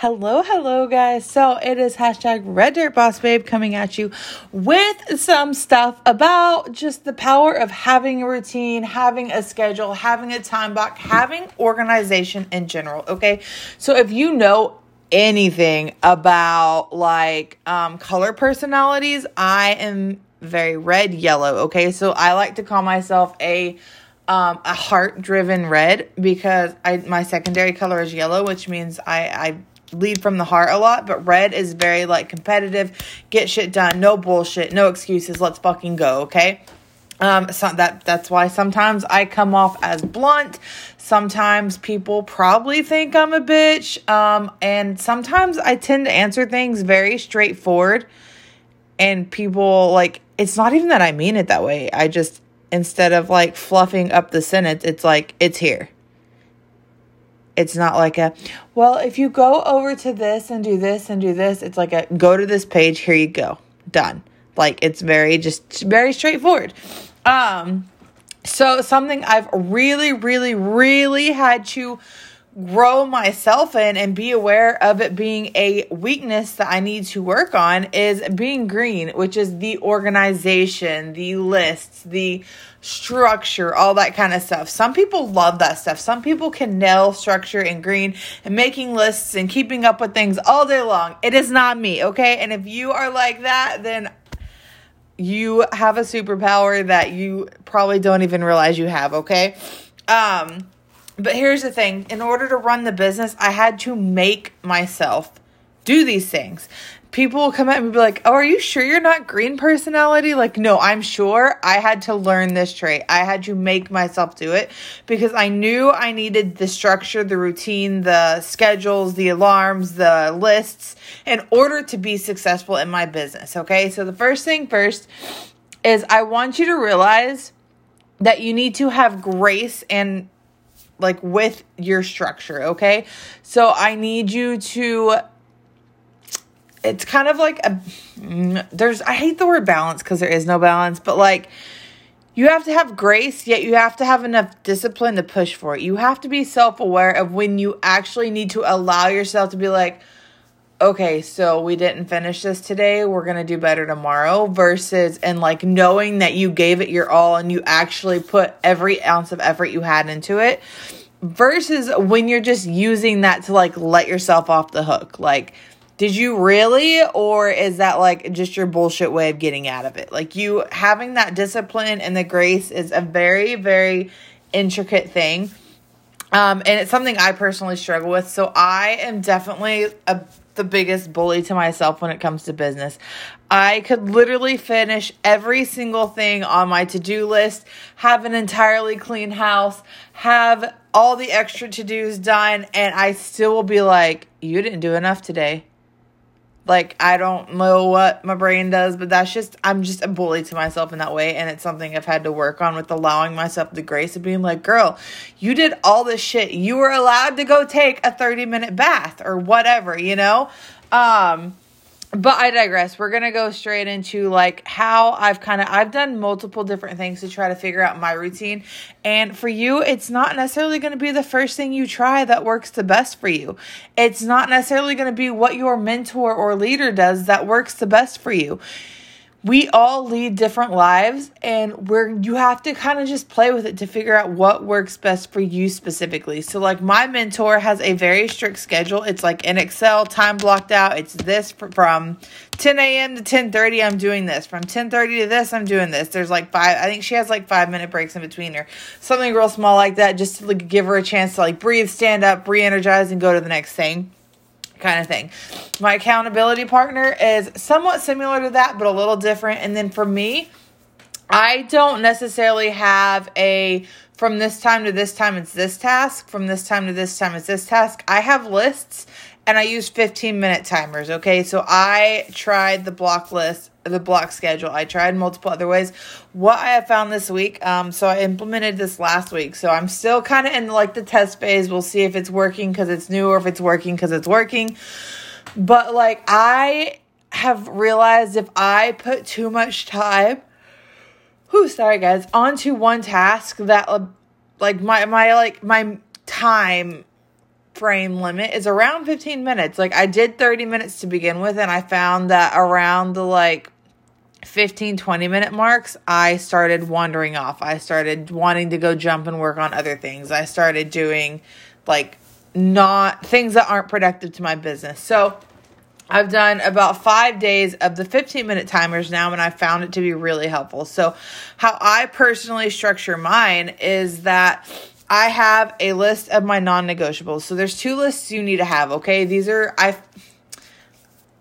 Hello, hello, guys. So it is hashtag Red Dirt Boss Babe coming at you with some stuff about just the power of having a routine, having a schedule, having a time block, having organization in general. Okay. So if you know anything about like um, color personalities, I am very red yellow. Okay. So I like to call myself a um, a heart driven red because I my secondary color is yellow, which means I, I lead from the heart a lot, but red is very like competitive, get shit done, no bullshit, no excuses, let's fucking go, okay? Um, so that that's why sometimes I come off as blunt. Sometimes people probably think I'm a bitch. Um, and sometimes I tend to answer things very straightforward. And people like it's not even that I mean it that way. I just instead of like fluffing up the sentence, it's like it's here. It's not like a, well, if you go over to this and do this and do this, it's like a go to this page, here you go. Done. Like it's very just very straightforward. Um so something I've really really really had to grow myself in and be aware of it being a weakness that I need to work on is being green, which is the organization, the lists, the structure, all that kind of stuff. Some people love that stuff. Some people can nail structure and green and making lists and keeping up with things all day long. It is not me, okay? And if you are like that, then you have a superpower that you probably don't even realize you have, okay? Um but here's the thing in order to run the business, I had to make myself do these things. People will come at me and be like, Oh, are you sure you're not green personality? Like, no, I'm sure I had to learn this trait. I had to make myself do it because I knew I needed the structure, the routine, the schedules, the alarms, the lists in order to be successful in my business. Okay. So the first thing first is I want you to realize that you need to have grace and like with your structure, okay? So I need you to it's kind of like a there's I hate the word balance cuz there is no balance, but like you have to have grace, yet you have to have enough discipline to push for it. You have to be self-aware of when you actually need to allow yourself to be like okay, so we didn't finish this today. We're going to do better tomorrow versus and like knowing that you gave it your all and you actually put every ounce of effort you had into it versus when you're just using that to like let yourself off the hook. Like, did you really, or is that like just your bullshit way of getting out of it? Like, you having that discipline and the grace is a very, very intricate thing. Um, and it's something I personally struggle with. So I am definitely a the biggest bully to myself when it comes to business. I could literally finish every single thing on my to do list, have an entirely clean house, have all the extra to dos done, and I still will be like, You didn't do enough today. Like, I don't know what my brain does, but that's just, I'm just a bully to myself in that way. And it's something I've had to work on with allowing myself the grace of being like, girl, you did all this shit. You were allowed to go take a 30 minute bath or whatever, you know? Um, but I digress. We're gonna go straight into like how I've kind of I've done multiple different things to try to figure out my routine. And for you, it's not necessarily gonna be the first thing you try that works the best for you. It's not necessarily gonna be what your mentor or leader does that works the best for you we all lead different lives and where you have to kind of just play with it to figure out what works best for you specifically. So like my mentor has a very strict schedule. It's like in Excel, time blocked out. It's this from 10 a.m. to 10:30. I'm doing this. From 10:30 to this, I'm doing this. There's like five. I think she has like five minute breaks in between her. Something real small like that, just to like give her a chance to like breathe, stand up, re-energize, and go to the next thing kind of thing. My accountability partner is somewhat similar to that, but a little different. And then for me, I don't necessarily have a from this time to this time it's this task, from this time to this time it's this task. I have lists and I use 15 minute timers, okay? So I tried the block list the block schedule. I tried multiple other ways. What I have found this week, um, so I implemented this last week. So I'm still kind of in like the test phase. We'll see if it's working because it's new or if it's working because it's working. But like I have realized if I put too much time, who sorry guys, onto one task that like my my like my time frame limit is around 15 minutes. Like I did 30 minutes to begin with and I found that around the like 15 20 minute marks i started wandering off i started wanting to go jump and work on other things i started doing like not things that aren't productive to my business so I've done about five days of the 15 minute timers now, and I found it to be really helpful. So, how I personally structure mine is that I have a list of my non negotiables. So, there's two lists you need to have, okay? These are, I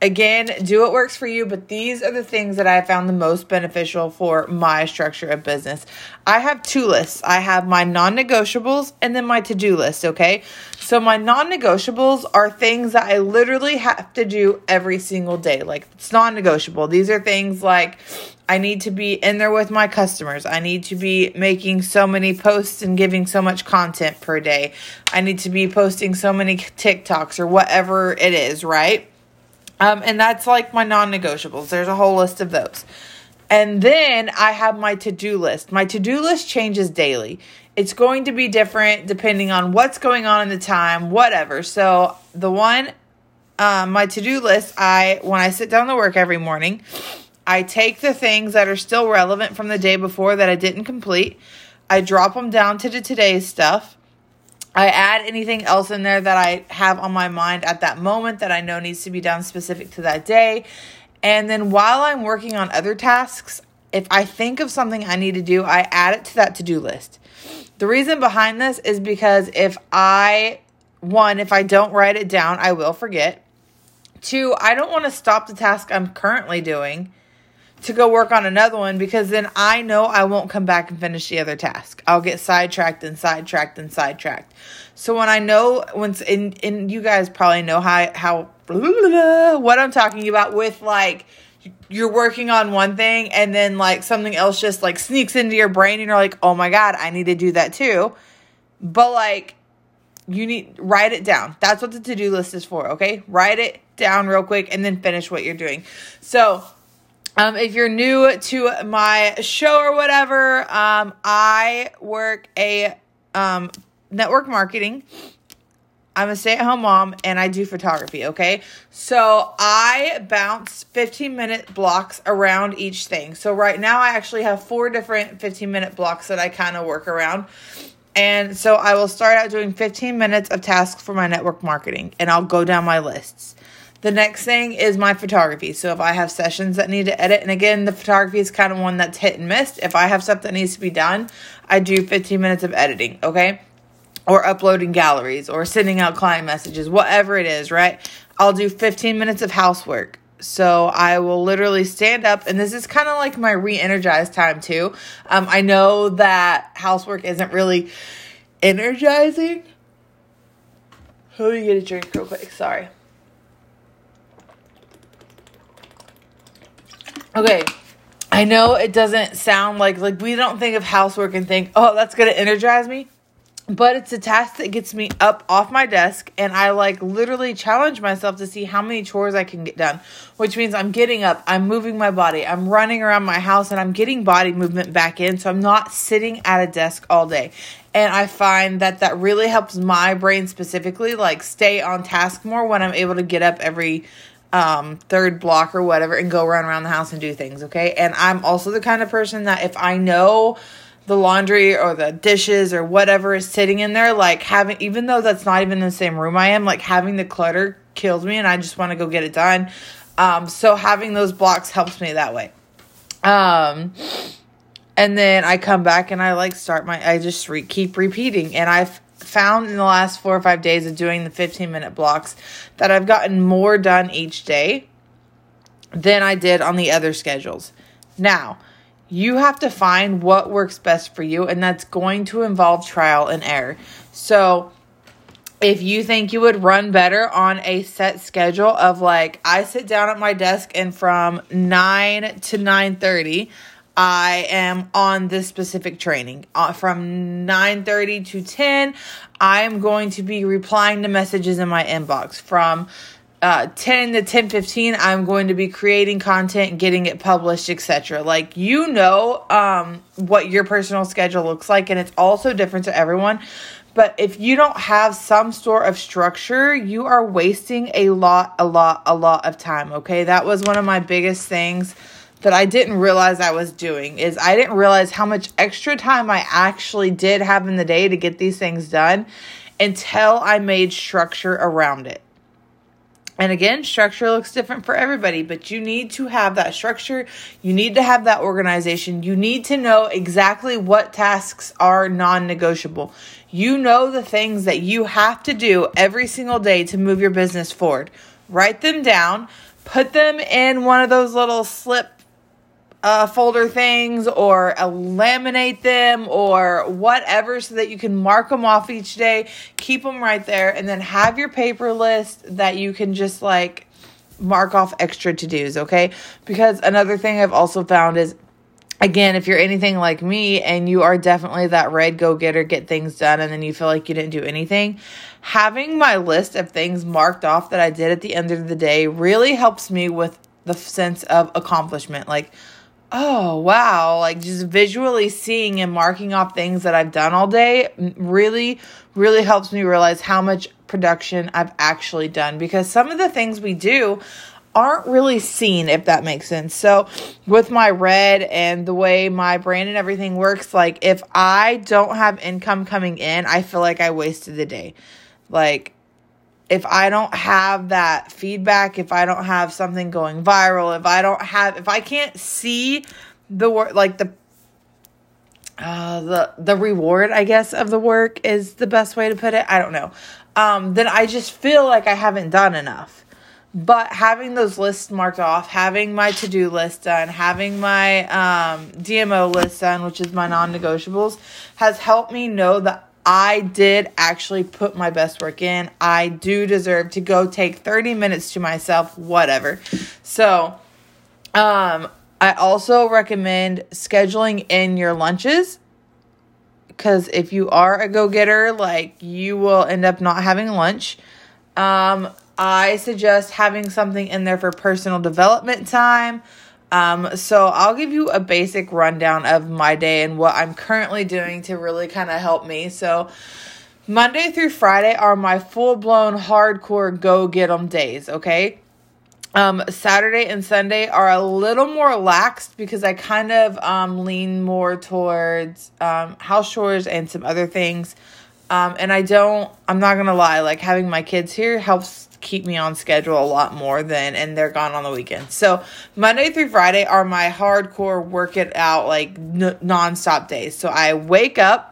Again, do what works for you, but these are the things that I found the most beneficial for my structure of business. I have two lists. I have my non negotiables and then my to do list, okay? So, my non negotiables are things that I literally have to do every single day. Like, it's non negotiable. These are things like I need to be in there with my customers. I need to be making so many posts and giving so much content per day. I need to be posting so many TikToks or whatever it is, right? Um, and that's like my non negotiables. There's a whole list of those. And then I have my to do list. My to do list changes daily. It's going to be different depending on what's going on in the time, whatever. So the one, um, my to do list, I when I sit down to work every morning, I take the things that are still relevant from the day before that I didn't complete. I drop them down to the today's stuff. I add anything else in there that I have on my mind at that moment that I know needs to be done specific to that day. And then while I'm working on other tasks, if I think of something I need to do, I add it to that to do list. The reason behind this is because if I, one, if I don't write it down, I will forget. Two, I don't want to stop the task I'm currently doing to go work on another one because then I know I won't come back and finish the other task. I'll get sidetracked and sidetracked and sidetracked. So when I know once and and you guys probably know how how what I'm talking about with like you're working on one thing and then like something else just like sneaks into your brain and you're like, "Oh my god, I need to do that too." But like you need write it down. That's what the to-do list is for, okay? Write it down real quick and then finish what you're doing. So, um, if you're new to my show or whatever, um, I work a um, network marketing. I'm a stay at home mom and I do photography, okay? So I bounce 15 minute blocks around each thing. So right now I actually have four different 15 minute blocks that I kind of work around. And so I will start out doing 15 minutes of tasks for my network marketing and I'll go down my lists. The next thing is my photography. So if I have sessions that need to edit, and again, the photography is kind of one that's hit and miss. If I have stuff that needs to be done, I do 15 minutes of editing, okay? Or uploading galleries or sending out client messages, whatever it is, right? I'll do 15 minutes of housework. So I will literally stand up, and this is kind of like my re energized time too. Um, I know that housework isn't really energizing. Let me get a drink real quick. Sorry. Okay. I know it doesn't sound like like we don't think of housework and think, "Oh, that's going to energize me." But it's a task that gets me up off my desk and I like literally challenge myself to see how many chores I can get done, which means I'm getting up, I'm moving my body, I'm running around my house and I'm getting body movement back in so I'm not sitting at a desk all day. And I find that that really helps my brain specifically like stay on task more when I'm able to get up every um, third block or whatever and go run around the house and do things, okay? And I'm also the kind of person that if I know the laundry or the dishes or whatever is sitting in there, like having, even though that's not even the same room I am, like having the clutter kills me and I just want to go get it done. Um, so having those blocks helps me that way. Um, and then I come back and I like start my, I just re- keep repeating. And I've found in the last four or five days of doing the 15 minute blocks that I've gotten more done each day than I did on the other schedules. Now, you have to find what works best for you, and that's going to involve trial and error. So, if you think you would run better on a set schedule of like I sit down at my desk and from 9 to 9:30 I am on this specific training. Uh, from 9:30 to 10, I'm going to be replying to messages in my inbox. From uh, 10 to 10:15, I'm going to be creating content, getting it published, etc. Like you know um, what your personal schedule looks like and it's also different to everyone. But if you don't have some sort of structure, you are wasting a lot, a lot, a lot of time. Okay. That was one of my biggest things that I didn't realize I was doing is I didn't realize how much extra time I actually did have in the day to get these things done until I made structure around it. And again, structure looks different for everybody, but you need to have that structure. You need to have that organization. You need to know exactly what tasks are non negotiable. You know the things that you have to do every single day to move your business forward. Write them down, put them in one of those little slip uh, folder things or laminate them or whatever so that you can mark them off each day, keep them right there, and then have your paper list that you can just like mark off extra to dos, okay? Because another thing I've also found is again, if you're anything like me and you are definitely that red go getter, get things done, and then you feel like you didn't do anything, having my list of things marked off that I did at the end of the day really helps me with the sense of accomplishment. Like, oh wow. Like just visually seeing and marking off things that i've done all day really really helps me realize how much production i've actually done because some of the things we do aren't really seen if that makes sense. So with my red and the way my brand and everything works like if i don't have income coming in i feel like i wasted the day. Like if I don't have that feedback, if I don't have something going viral, if I don't have, if I can't see the work, like the, uh, the the reward, I guess, of the work is the best way to put it. I don't know. Um, then I just feel like I haven't done enough. But having those lists marked off, having my to do list done, having my um, DMO list done, which is my non negotiables, has helped me know that I did actually put my best work in. I do deserve to go take 30 minutes to myself, whatever. So, um, I also recommend scheduling in your lunches because if you are a go getter, like you will end up not having lunch. Um, I suggest having something in there for personal development time. Um, so I'll give you a basic rundown of my day and what I'm currently doing to really kind of help me. So Monday through Friday are my full blown hardcore go get 'em days, okay? Um, Saturday and Sunday are a little more relaxed because I kind of um, lean more towards um, house chores and some other things. Um, and I don't, I'm not gonna lie, like having my kids here helps keep me on schedule a lot more than, and they're gone on the weekends. So Monday through Friday are my hardcore work it out, like n- nonstop days. So I wake up.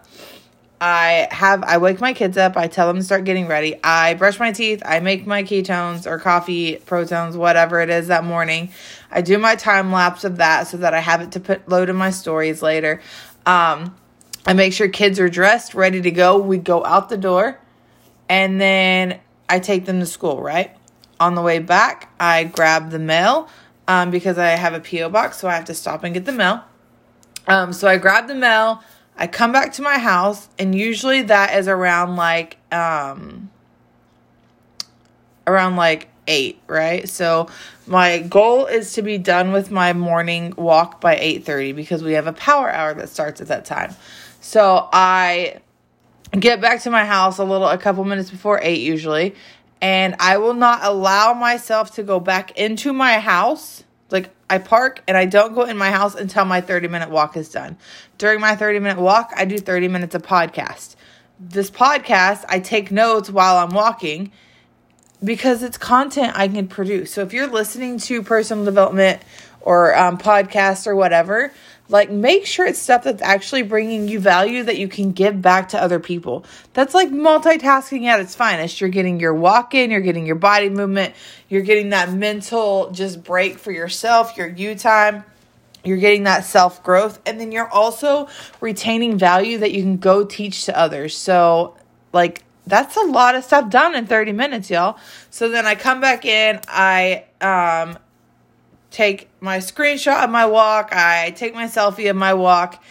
I have I wake my kids up, I tell them to start getting ready. I brush my teeth, I make my ketones or coffee, protons, whatever it is that morning. I do my time lapse of that so that I have it to put load in my stories later. Um, I make sure kids are dressed, ready to go. We go out the door, and then I take them to school, right? On the way back, I grab the mail um, because I have a P.O. box, so I have to stop and get the mail. Um, so I grab the mail, I come back to my house, and usually that is around like, um, around like eight, right? So my goal is to be done with my morning walk by 8:30 because we have a power hour that starts at that time. So I get back to my house a little a couple minutes before 8 usually, and I will not allow myself to go back into my house. Like I park and I don't go in my house until my 30 minute walk is done. During my 30 minute walk, I do 30 minutes of podcast. This podcast, I take notes while I'm walking because it's content I can produce. So if you're listening to personal development or um, podcasts or whatever, like, make sure it's stuff that's actually bringing you value that you can give back to other people. That's like multitasking at its finest. You're getting your walk in, you're getting your body movement, you're getting that mental just break for yourself, your you time. You're getting that self growth, and then you're also retaining value that you can go teach to others. So, like, that's a lot of stuff done in 30 minutes, y'all. So then I come back in, I um take my screenshot of my walk, I take my selfie of my walk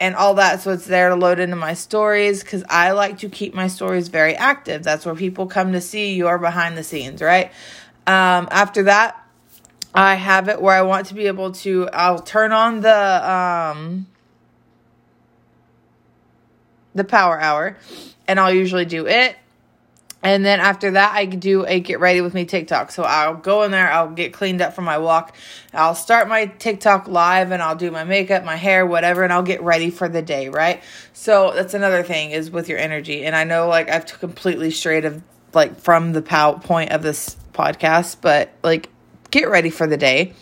and all that so it's there to load into my stories cuz I like to keep my stories very active. That's where people come to see your behind the scenes, right? Um, after that, I have it where I want to be able to I'll turn on the um the power hour and I'll usually do it. And then after that, I do a get ready with me TikTok. So I'll go in there, I'll get cleaned up for my walk. I'll start my TikTok live and I'll do my makeup, my hair, whatever, and I'll get ready for the day, right? So that's another thing is with your energy. And I know like I've completely strayed of like from the point of this podcast, but like get ready for the day.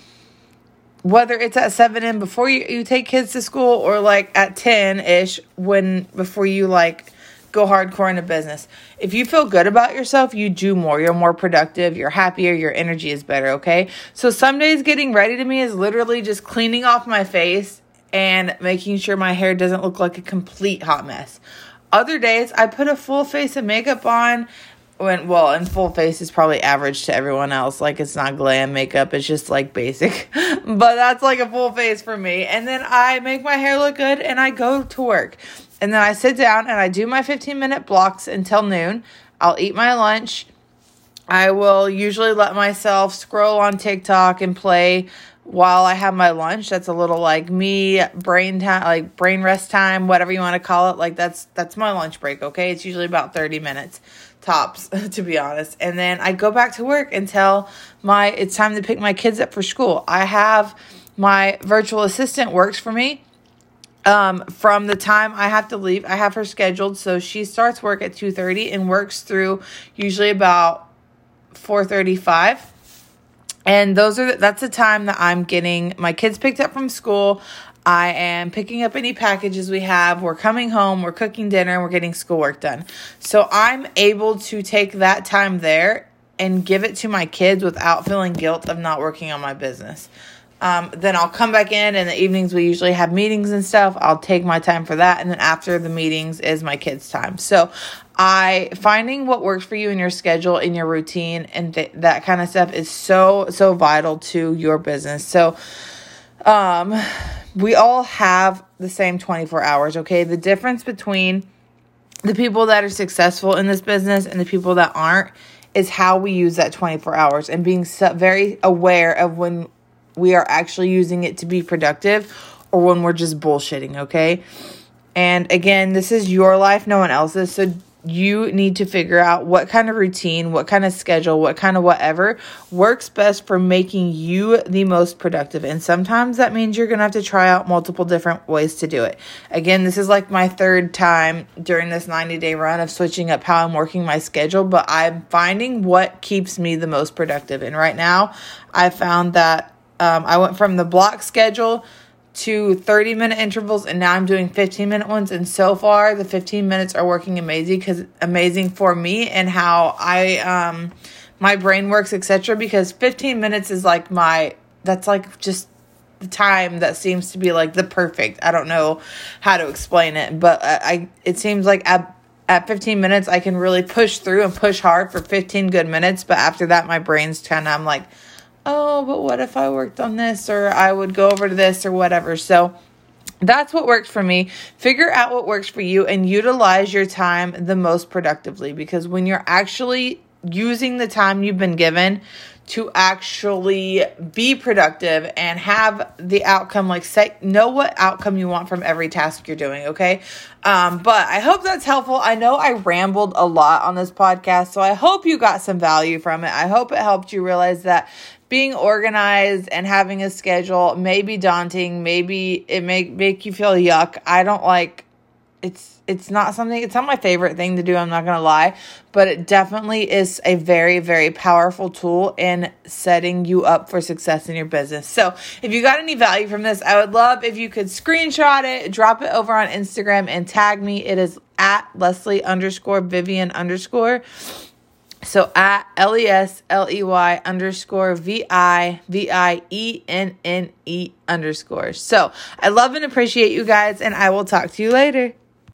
Whether it's at 7 in before you, you take kids to school or like at 10 ish when before you like go hardcore in a business. If you feel good about yourself, you do more. You're more productive, you're happier, your energy is better, okay? So some days getting ready to me is literally just cleaning off my face and making sure my hair doesn't look like a complete hot mess. Other days, I put a full face of makeup on when well and full face is probably average to everyone else. Like it's not glam makeup. It's just like basic. But that's like a full face for me. And then i make my hair look good and i go to work. And then i sit down and i do my 15 minute blocks until noon. I'll eat my lunch. I will usually let myself scroll on tiktok and play while I have my lunch. That's a little like me brain time, like brain rest time, whatever you want to call it. Like that's that's my lunch break. Okay, it's usually about thirty minutes tops, to be honest. And then I go back to work until my it's time to pick my kids up for school. I have my virtual assistant works for me. Um, from the time I have to leave, I have her scheduled so she starts work at 2:30 and works through usually about 4:35 and those are that's the time that I'm getting my kids picked up from school. I am picking up any packages we have. We're coming home, we're cooking dinner, and we're getting schoolwork done. So I'm able to take that time there and give it to my kids without feeling guilt of not working on my business. Um, then I'll come back in in the evenings. We usually have meetings and stuff. I'll take my time for that. And then after the meetings is my kids' time. So I finding what works for you in your schedule, in your routine, and th- that kind of stuff is so, so vital to your business. So, um, we all have the same 24 hours, okay? The difference between the people that are successful in this business and the people that aren't is how we use that 24 hours and being very aware of when we are actually using it to be productive or when we're just bullshitting, okay? And again, this is your life, no one else's. So you need to figure out what kind of routine, what kind of schedule, what kind of whatever works best for making you the most productive. And sometimes that means you're going to have to try out multiple different ways to do it. Again, this is like my third time during this 90 day run of switching up how I'm working my schedule, but I'm finding what keeps me the most productive. And right now, I found that um, I went from the block schedule to 30 minute intervals and now I'm doing 15 minute ones. And so far the 15 minutes are working amazing cuz amazing for me and how I um my brain works etc because 15 minutes is like my that's like just the time that seems to be like the perfect. I don't know how to explain it but I, I it seems like at at 15 minutes I can really push through and push hard for 15 good minutes. But after that my brain's kind of I'm like oh, but what if I worked on this or I would go over to this or whatever. So that's what works for me. Figure out what works for you and utilize your time the most productively because when you're actually using the time you've been given to actually be productive and have the outcome like say know what outcome you want from every task you're doing okay um, but i hope that's helpful i know i rambled a lot on this podcast so i hope you got some value from it i hope it helped you realize that being organized and having a schedule may be daunting. Maybe it may make you feel yuck. I don't like it's it's not something it's not my favorite thing to do i'm not gonna lie but it definitely is a very very powerful tool in setting you up for success in your business so if you got any value from this i would love if you could screenshot it drop it over on instagram and tag me it is at lesley underscore vivienne underscore so at L E S L E Y underscore V I V I E N N E underscore. So I love and appreciate you guys, and I will talk to you later.